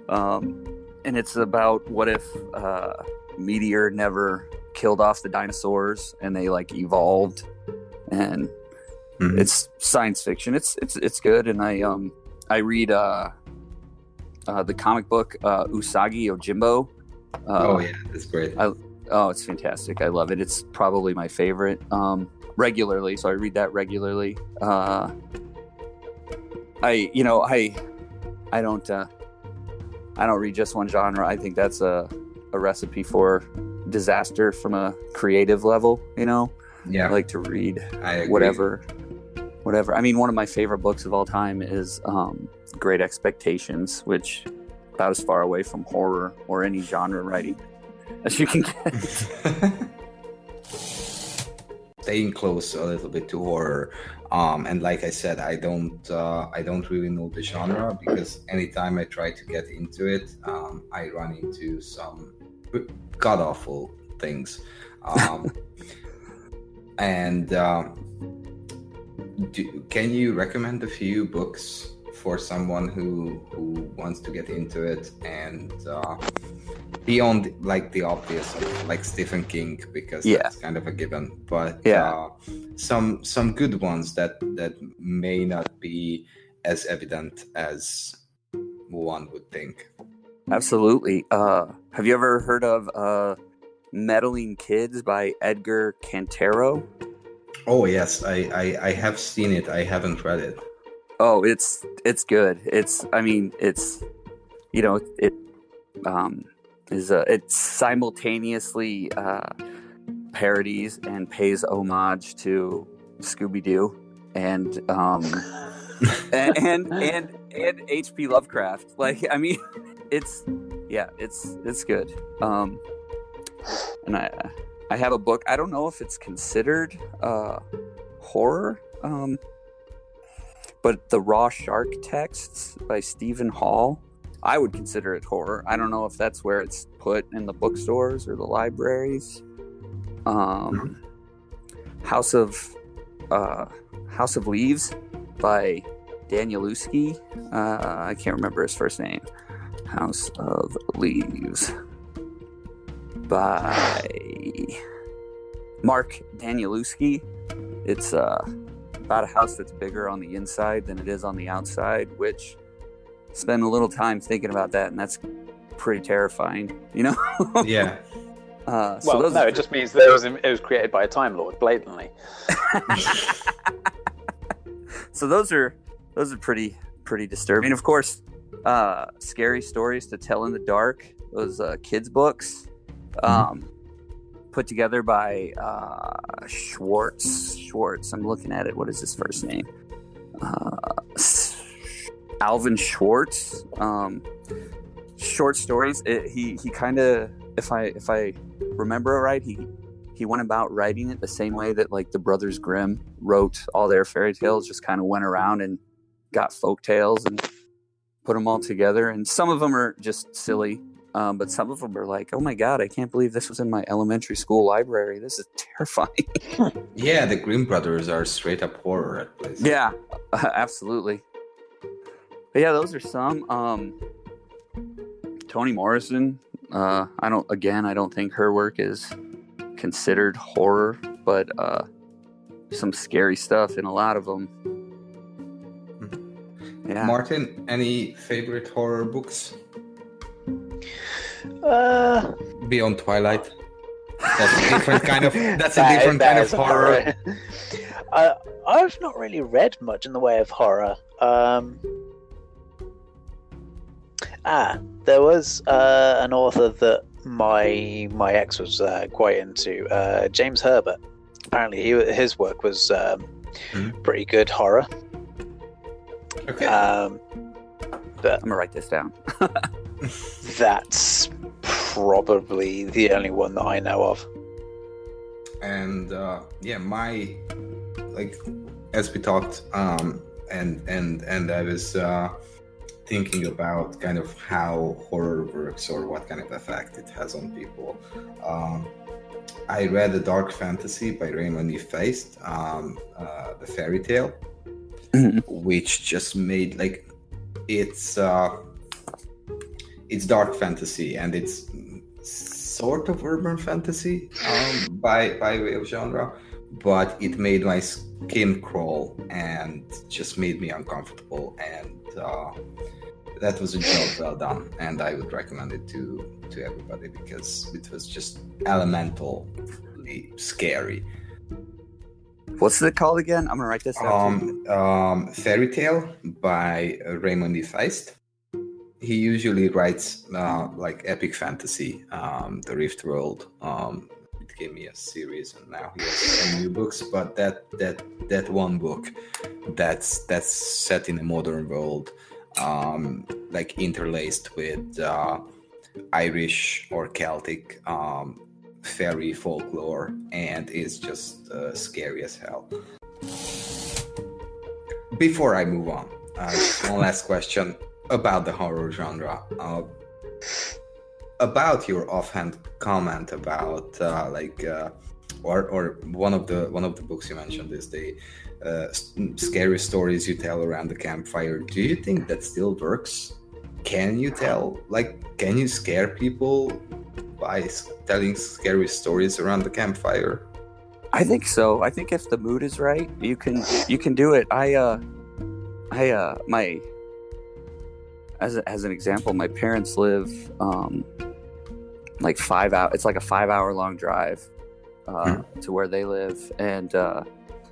um and it's about what if uh meteor never killed off the dinosaurs and they like evolved and Mhm. it's science fiction it's it's it's good and i um i read uh uh, the comic book uh, Usagi Yojimbo. Uh, oh yeah, that's great. I- Oh, it's fantastic. I love it. It's probably my favorite um, regularly. So I read that regularly. Uh, I, you know, I, I don't, uh, I don't read just one genre. I think that's a, a recipe for disaster from a creative level. You know, yeah, I like to read I whatever, whatever. I mean, one of my favorite books of all time is um, Great Expectations, which about as far away from horror or any genre writing as you can get. [LAUGHS] staying close a little bit to horror um and like i said i don't uh i don't really know the genre because anytime i try to get into it um i run into some god awful things um [LAUGHS] and um do, can you recommend a few books for someone who who wants to get into it and uh beyond like the obvious like Stephen King because Yeah. that's kind of a given but Yeah. uh, some some good ones that that may not be as evident as one would think Absolutely. Uh, have you ever heard of uh, Meddling Kids by Edgar Cantero? oh yes I, I I have seen it I haven't read it Oh, it's it's good. It's I mean it's you know it um, is uh, it simultaneously uh, parodies and pays homage to Scooby Doo and um, [LAUGHS] and and and, and H.P. Lovecraft. Like I mean, it's yeah, it's it's good. Um, and I I have a book. I don't know if it's considered uh, horror. Um, but the Raw Shark texts by Steven Hall, I would consider it horror. I don't know if that's where it's put in the bookstores or the libraries. Um, House of uh, House of Leaves by Danielewski. Uh, I can't remember his first name. House of Leaves by Mark Danielewski. It's uh, about a house that's bigger on the inside than it is on the outside, which spend a little time thinking about that, and that's pretty terrifying, you know? [LAUGHS] yeah uh, so Well, those no, are it just means that it was it was created by a Time Lord, blatantly. [LAUGHS] so those are those are pretty pretty disturbing. Of course, uh, scary stories to tell in the dark. Those uh, kids books, um, put together by uh, Schwartz. Schwartz. I'm looking at it. What is his first name? Uh, Alvin Schwartz. Um, short stories. It, he he kind of, if I if I remember it right, he he went about writing it the same way that like the Brothers Grimm wrote all their fairy tales. Just kind of went around and got folk tales and put them all together. And some of them are just silly, um, but some of them are like, oh my god, I can't believe this was in my elementary school library. This is terrifying. [LAUGHS] yeah, the Grimm brothers are straight up horror at places. Yeah, [LAUGHS] absolutely. But yeah, those are some. Um, Toni Morrison. Uh, I don't. Again, I don't think her work is considered horror, but uh, some scary stuff in a lot of them. Yeah. Martin, any favorite horror books? Uh, Beyond Twilight. That's a different kind of. [LAUGHS] That's that, a different kind of horror. horror. uh, I've not really read much in the way of horror. Um, ah, there was uh, an author that my my ex was uh, quite into, uh, James Herbert. Apparently, he, his work was um, mm-hmm. pretty good horror. Okay. Um, but I'm gonna write this down. [LAUGHS] that's probably the only one that I know of. And uh, yeah, my like as we talked, um, and and and I was uh, thinking about kind of how horror works or what kind of effect it has on people. Um, I read *The dark fantasy by Raymond E. Feist, um, uh, the fairy tale. [CLEARS THROAT] which just made like it's uh, it's dark fantasy and it's sort of urban fantasy um, by by way of genre, but it made my skin crawl and just made me uncomfortable and. Uh, that was a job well done, and I would recommend it to to everybody because it was just elementally scary. What's it called again? I'm gonna write this down. Um, um, Faerie Tale by Raymond E. Feist. He usually writes uh, like epic fantasy, um, the Riftwar. Um, it gave me a series, and now he has some new books. But that that that one book, that's that's set in a modern world um, like interlaced with uh, Irish or Celtic um, fairy folklore, and it's just uh, scary as hell. Before I move on, uh, one last question about the horror genre. Uh, about your offhand comment about uh, like uh, or or one of the one of the books you mentioned is the uh, scary stories you tell around the campfire do you think that still works can you tell like can you scare people by telling scary stories around the campfire i think so i think if the mood is right you can you can do it i uh i uh my as, a, as an example my parents live um like five out it's like a five hour long drive uh, mm. to where they live and uh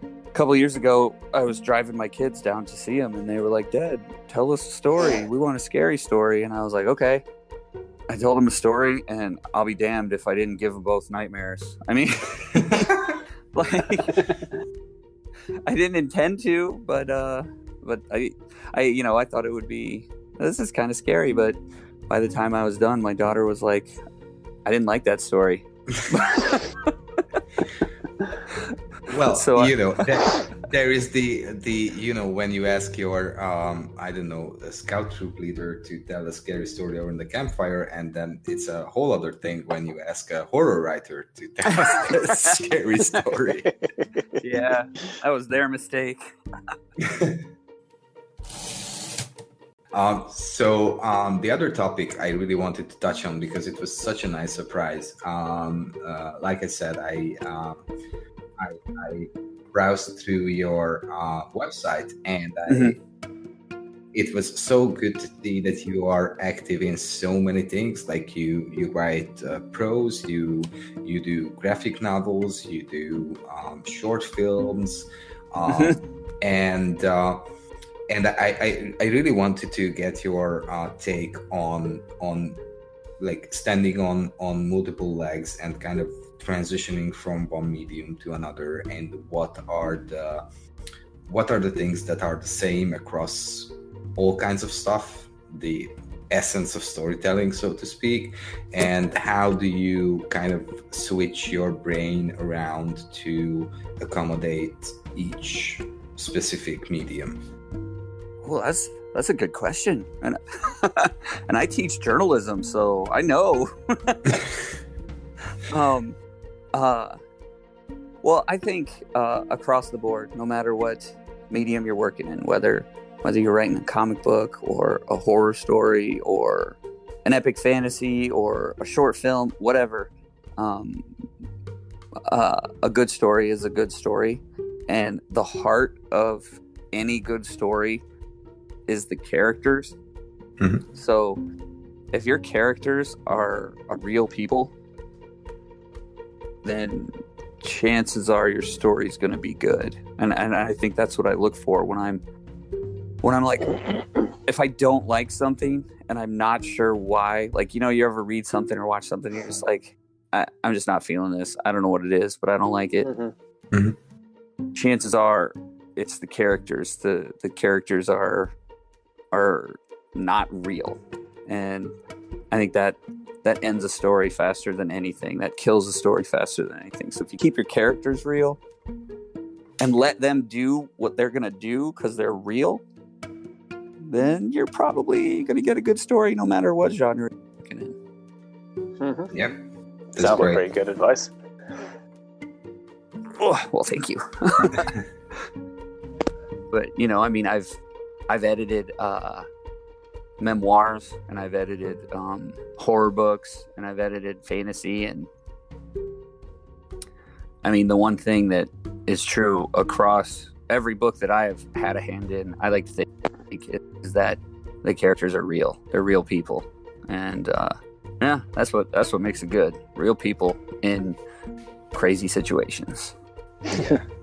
a couple years ago, I was driving my kids down to see them, and they were like, "Dad, tell us a story. We want a scary story." And I was like, "Okay." I told him a story, and I'll be damned if I didn't give them both nightmares. I mean, [LAUGHS] [LAUGHS] like, I didn't intend to, but uh, but I, I, you know, I thought it would be. This is kind of scary, but by the time I was done, my daughter was like, "I didn't like that story." [LAUGHS] well so you know there, there is the the you know when you ask your um i don't know a scout troop leader to tell a scary story over in the campfire and then it's a whole other thing when you ask a horror writer to [LAUGHS] tell a scary story [LAUGHS] yeah that was their mistake [LAUGHS] Um, so um, the other topic I really wanted to touch on because it was such a nice surprise. Um, uh, like I said, I um, I, I browsed through your uh, website and I, mm-hmm. it was so good to see that you are active in so many things. Like you, you write uh, prose, you you do graphic novels, you do um, short films, um, and uh, and I, I, I really wanted to get your uh, take on on like standing on on multiple legs and kind of transitioning from one medium to another and what are the what are the things that are the same across all kinds of stuff the essence of storytelling, so to speak, and how do you kind of switch your brain around to accommodate each specific medium? Well, that's that's a good question, and [LAUGHS] and I teach journalism, so I know. [LAUGHS] [LAUGHS] um, uh, well, I think uh, across the board, no matter what medium you're working in, whether whether you're writing a comic book or a horror story or an epic fantasy or a short film, whatever, um, uh, a good story is a good story, and the heart of any good story is the characters. Mhm. So, if your characters are, are real people, then chances are your story's going to be good. And and I think that's what I look for when I'm when I'm like if I don't like something and I'm not sure why, like you know, you ever read something or watch something, you're just like, I, I'm just not feeling this. I don't know what it is, but I don't like it. Mhm. Chances are, it's the characters. the The characters are are not real, and I think that that ends a story faster than anything. That kills a story faster than anything. So if you keep your characters real and let them do what they're gonna do because they're real, then you're probably gonna get a good story no matter what genre you're working in. Mhm. Yep. That's Sounds like great. pretty good advice. Oh, well, thank you. [LAUGHS] [LAUGHS] but you know, I mean, I've I've edited uh, memoirs and I've edited um, horror books and I've edited fantasy and I mean, the one thing that is true across every book that I have had a hand in, I like to think is that the characters are real. They're real people, and uh, yeah, that's what that's what makes it good. Real people in crazy situations. [LAUGHS]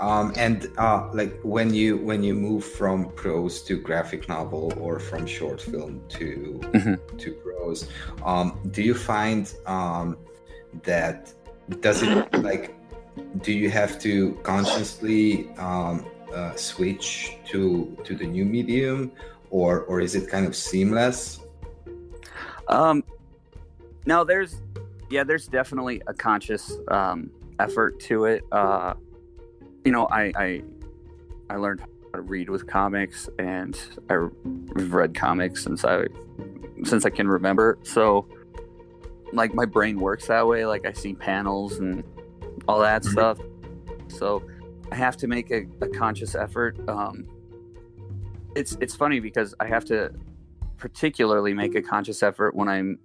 Um, and uh, like when you when you move from prose to graphic novel or from short film to Mhm. to prose, um, do you find um, that does it like do you have to consciously um, uh, switch to to the new medium or or is it kind of seamless? Um, no, there's, yeah, there's definitely a conscious um, effort to it. Uh, you know, I, I, I learned how to read with comics, and I've read comics since I, since I can remember. So, like, my brain works that way. Like, I see panels and all that Mhm. stuff. So, I have to make a, a conscious effort. Um, it's it's funny because I have to particularly make a conscious effort when I'm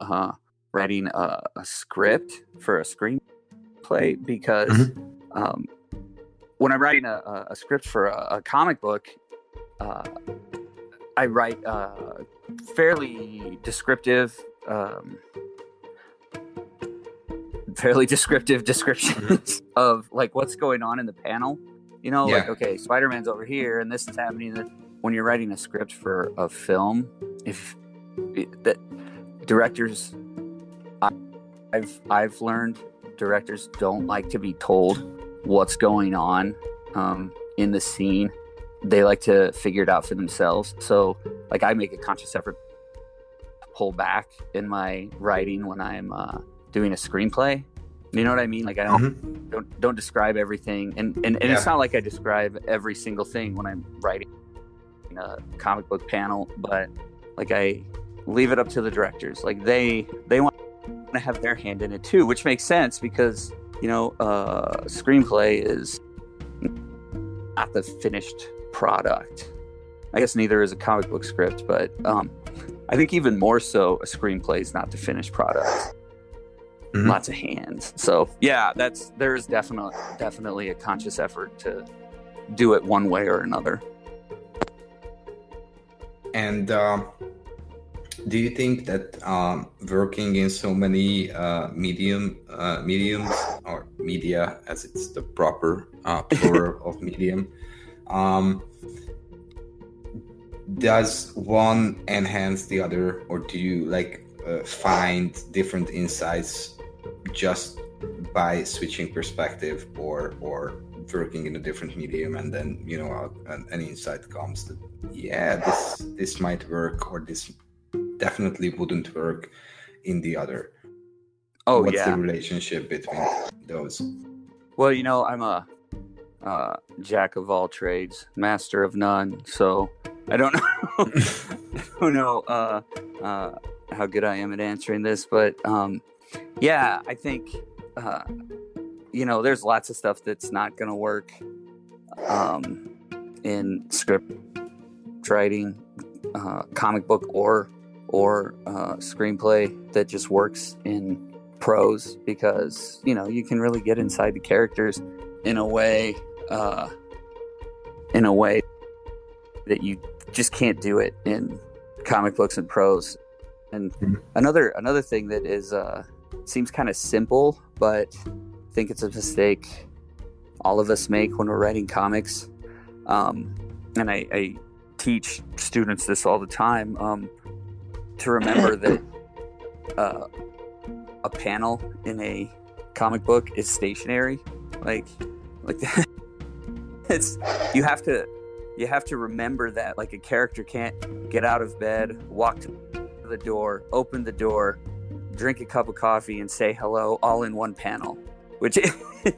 uh, writing a, a script for a screenplay because um, when I'm writing a, a, a script for a, a comic book, uh, I write uh, fairly descriptive. Um, fairly [LAUGHS] descriptive descriptions of like what's going on in the panel you know like okay spider-man's over here and this is happening when you're writing a script for a film if that directors I- i've i've learned directors don't like to be told what's going on um, in the scene. They like to figure it out for themselves. So like i make a conscious effort to pull back in my writing when i'm uh, doing a screenplay. You know what i mean? Like i don't Mhm. don't don't describe everything. And and, and it's not like i describe every single thing when i'm writing a comic book panel but like i leave it up to the directors. Like they they want to have their hand in it too which makes sense because you know uh screenplay is not the finished product i guess neither is a comic book script but um i think even more so a screenplay is not the finished product Mhm. lots of hands. So yeah, that's there's definitely definitely a conscious effort to do it one way or another. And um, do you think that um, working in so many uh, medium uh, mediums or media, as it's the proper uh, plural [LAUGHS] of medium, um, does one enhance the other, or do you like uh, find different insights just by switching perspective, or or working in a different medium and then you know an, an insight comes that yeah this this might work or this definitely wouldn't work in the other Oh what's yeah. the relationship between those Well, you know, I'm a uh, jack of all trades, master of none. So I don't [LAUGHS] know, I don't know uh, uh, how good I am at answering this, but um, yeah, I think uh, you know, there's lots of stuff that's not going to work um, in script writing, uh, comic book, or or uh, screenplay that just works in prose because you know you can really get inside the characters in a way uh, in a way that you just can't do it in comic books and prose and Mhm. another another thing that is uh, seems kind of simple but I think it's a mistake all of us make when we're writing comics um, and I, I teach students this all the time um, to remember that uh, panel in a comic book is stationary like like that. [LAUGHS] it's you have to you have to remember that like a character can't get out of bed walk to the door open the door drink a cup of coffee and say hello all in one panel which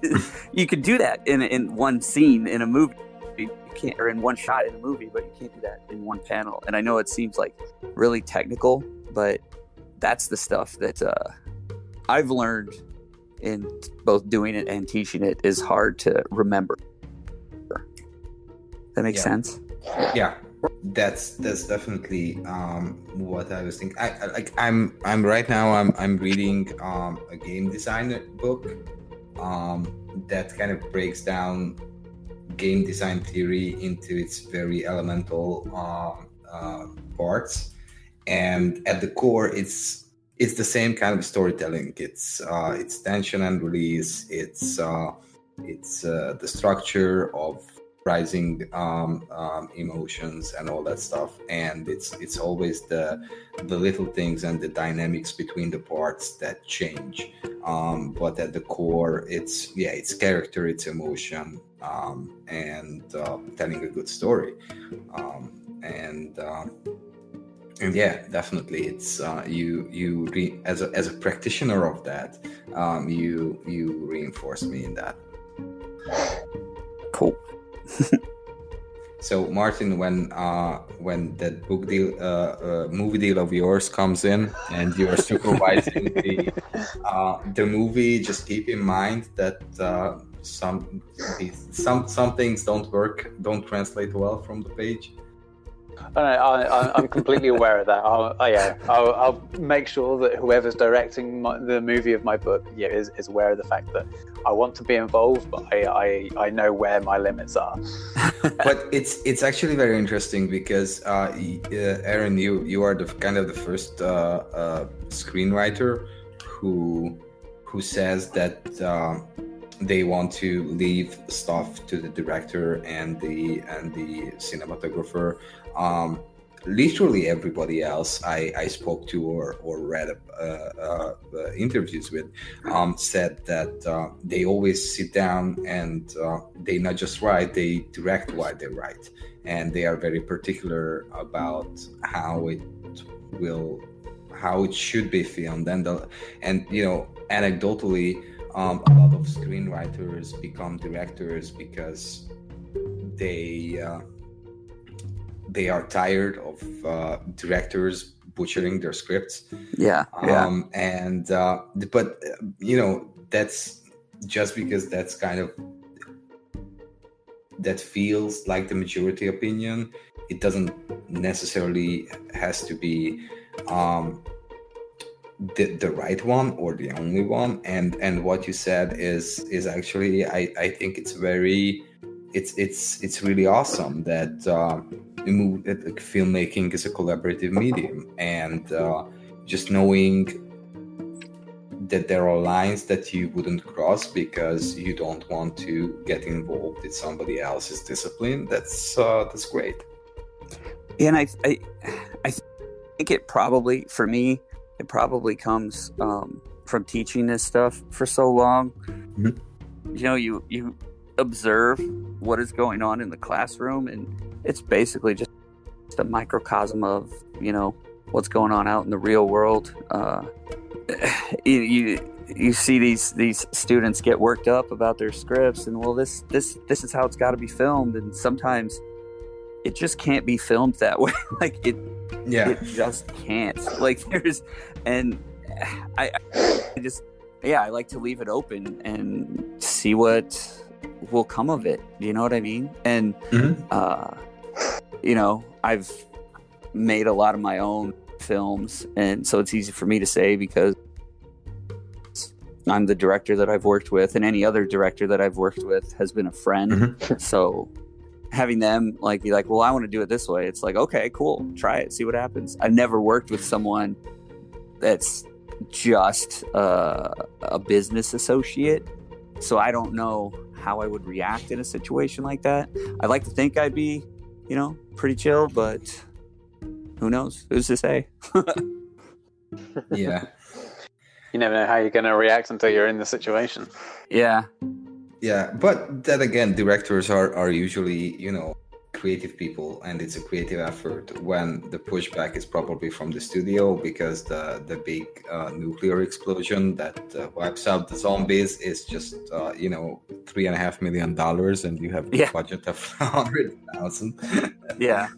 [LAUGHS] you could do that in in one scene in a movie you can't or in one shot in a movie but you can't do that in one panel and i know it seems like really technical but that's the stuff that uh, I've learned in both doing it and teaching it is hard to remember. That makes Yeah. sense. yeah that's that's definitely um what i was thinking i I- like i'm i'm right now i'm i'm reading um a game design book um that kind of breaks down game design theory into its very elemental um uh, parts and at the core it's it's the same kind of storytelling. It's uh it's tension and release. It's uh it's uh, the structure of rising um, um, emotions and all that stuff. And it's it's always the the little things and the dynamics between the parts that change. Um, but at the core it's yeah it's character it's emotion um, and uh, telling a good story. Um, and uh, and yeah definitely it's uh, you you re- as a as a practitioner of that um, you you reinforce me in that Cool. [LAUGHS] So Martin, when uh, when that book deal, uh, uh, movie deal of yours comes in, and you're supervising the [LAUGHS] uh, the movie, just keep in mind that uh, some some some things don't work, don't translate well from the page. I, know, I, I, I'm completely aware of that. I'll, I, yeah, I'll, I'll make sure that whoever's directing my, the movie of my book yeah, is, is aware of the fact that I want to be involved, but I, I, I know where my limits are. [LAUGHS] but it's it's actually very interesting because uh, uh, Aaron, you you are the kind of the first uh, uh, screenwriter who who says that uh, they want to leave stuff to the director and the and the cinematographer. Um, literally everybody else I, I spoke to or, or read uh, uh, uh, interviews with um, said that uh, they always sit down and uh, they not just write, they direct while they write. And they are very particular about how it will, how it should be filmed. And, the, and you know, anecdotally, um, a lot of screenwriters become directors because they uh, they are tired of uh, directors butchering their scripts Yeah. Yeah. um, and uh, but uh, you know that's just because that's kind of that feels like the majority opinion it doesn't necessarily has to be um, the, the right one or the only one and and what you said is is actually i i think it's very it's it's it's really awesome that uh, the mov- that, like, filmmaking is a collaborative medium and uh, just knowing that there are lines that you wouldn't cross because you don't want to get involved in somebody else's discipline that's uh, that's great and I, I, I think it probably for me, it probably comes um, from teaching this stuff for so long. Mhm. You know, you you observe what is going on in the classroom, and it's basically just a microcosm of you know what's going on out in the real world. Uh, [SIGHS] you, you you see these these students get worked up about their scripts, and well, this this this is how it's got to be filmed, and sometimes it just can't be filmed that [LAUGHS] way. like it, Yeah. it just can't. Like there's, and [SIGHS] I, I just yeah, I like to leave it open and see what will come of it. You know what I mean? And Mhm. uh, you know, I've made a lot of my own films, and so it's easy for me to say because I'm the director that I've worked with, and any other director that I've worked with has been a friend. Mhm. [LAUGHS] So having them like be like, "Well, I want to do it this way," it's like, okay, cool, try it, see what happens. I've never worked with someone that's just uh, a business associate, so I don't know how I would react in a situation like that. I like to think I'd be, you know, pretty chill, but who knows? Who's to say? [LAUGHS] Yeah. You never know how you're going to react until you're in the situation. Yeah, Yeah. But then again, directors are, are usually, you know, creative people and it's a creative effort when the pushback is probably from the studio because the the big uh, nuclear explosion that uh, wipes out the zombies is just uh, you know three and a half million dollars and you have a Yeah. budget of [LAUGHS] a hundred thousand yeah.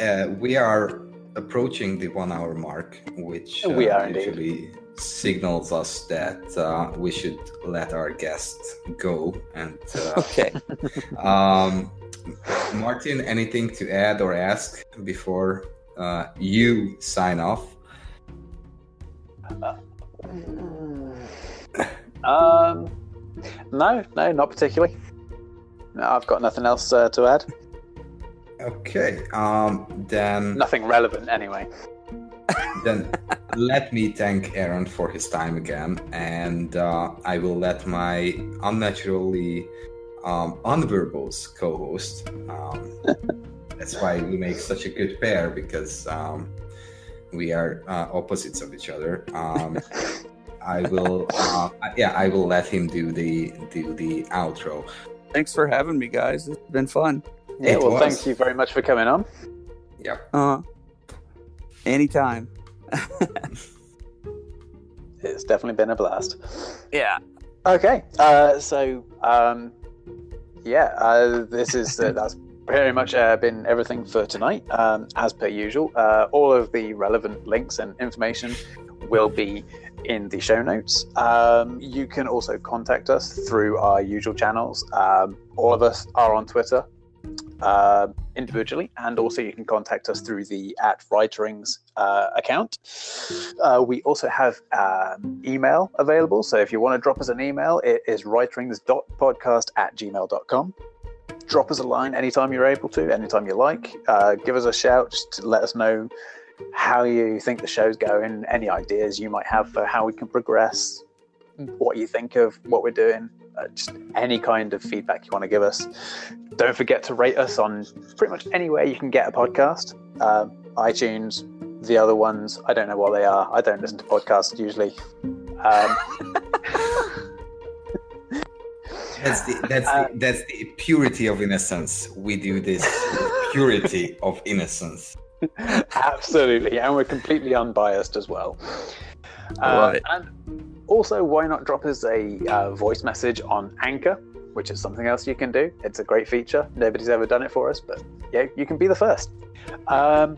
uh, we are approaching the one hour mark, which uh, We are indeed. Usually signals us that uh, we should let our guest go. And uh, Okay. [LAUGHS] um, Martin, anything to add or ask before uh, you sign off? [LAUGHS] Um, no, no, not particularly. No, I've got nothing else uh, to add. Okay, um, then Nothing relevant, anyway. Then let me thank Aaron for his time again, and uh, I will let my unnaturally um, unverbose co-host. Um, [LAUGHS] that's why we make such a good pair because um, we are uh, opposites of each other. Um, I will, uh, yeah, I will let him do the do the outro. Thanks for having me, guys. It's been fun. Yeah, It well, was. thank you very much for coming on. Yeah. Uh, anytime. [LAUGHS] It's definitely been a blast. Yeah. Okay, uh, so um, yeah, uh, this is uh, [LAUGHS] that's very much uh, been everything for tonight. Um, as per usual, uh, all of the relevant links and information will be in the show notes. Um, you can also contact us through our usual channels. Um, all of us are on Twitter uh, individually, and also you can contact us through the at Writerings uh, account. Uh, we also have um, email available, so if you want to drop us an email, it is writerings.podcast at gmail.com. Drop us a line anytime you're able to, anytime you like. Uh, give us a shout just to let us know how you think the show's going, any ideas you might have for how we can progress, what you think of what we're doing, just any kind of feedback you want to give us. Don't forget to rate us on pretty much anywhere you can get a podcast um, iTunes, the other ones. I don't know what they are. I don't listen to podcasts usually. Um, [LAUGHS] That's the that's Uh, the, that's the purity of innocence. We do this purity of innocence. [LAUGHS] absolutely, and we're completely unbiased as well. I love it. And also, why not drop us a uh, voice message on Anchor, which is something else you can do. It's a great feature. Nobody's ever done it for us, but yeah, you can be the first. Um,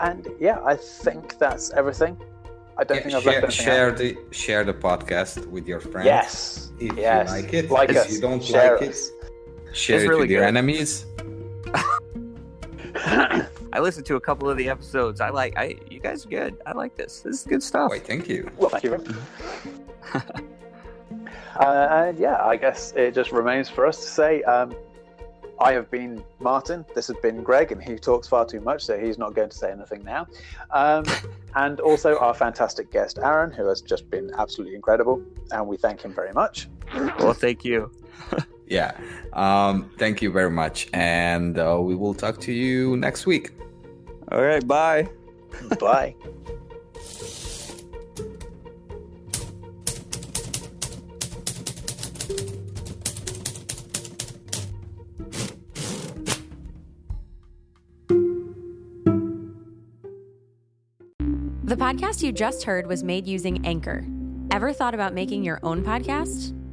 and yeah, I think that's everything. I don't Yeah, think I've share, left anything share out. the share the podcast with your friends. Yes, if yes. you like it. Like if us. you don't Share like us. it, share It's it really with your enemies. [LAUGHS] [LAUGHS] I listened to a couple of the episodes. I like. I you guys are good. I like this. This is good stuff. Why, thank you. Well, thank you. [LAUGHS] uh, and yeah, I guess it just remains for us to say um, I have been Martin. This has been Greg, and he talks far too much, so he's not going to say anything now. Um, [LAUGHS] and also our fantastic guest, Aaron, who has just been absolutely incredible, and we thank him very much. Well, thank you. [LAUGHS] yeah. Um, thank you very much. And uh, we will talk to you next week. All right. Bye. Bye. [LAUGHS] The podcast you just heard was made using Anchor. Ever thought about making your own podcast?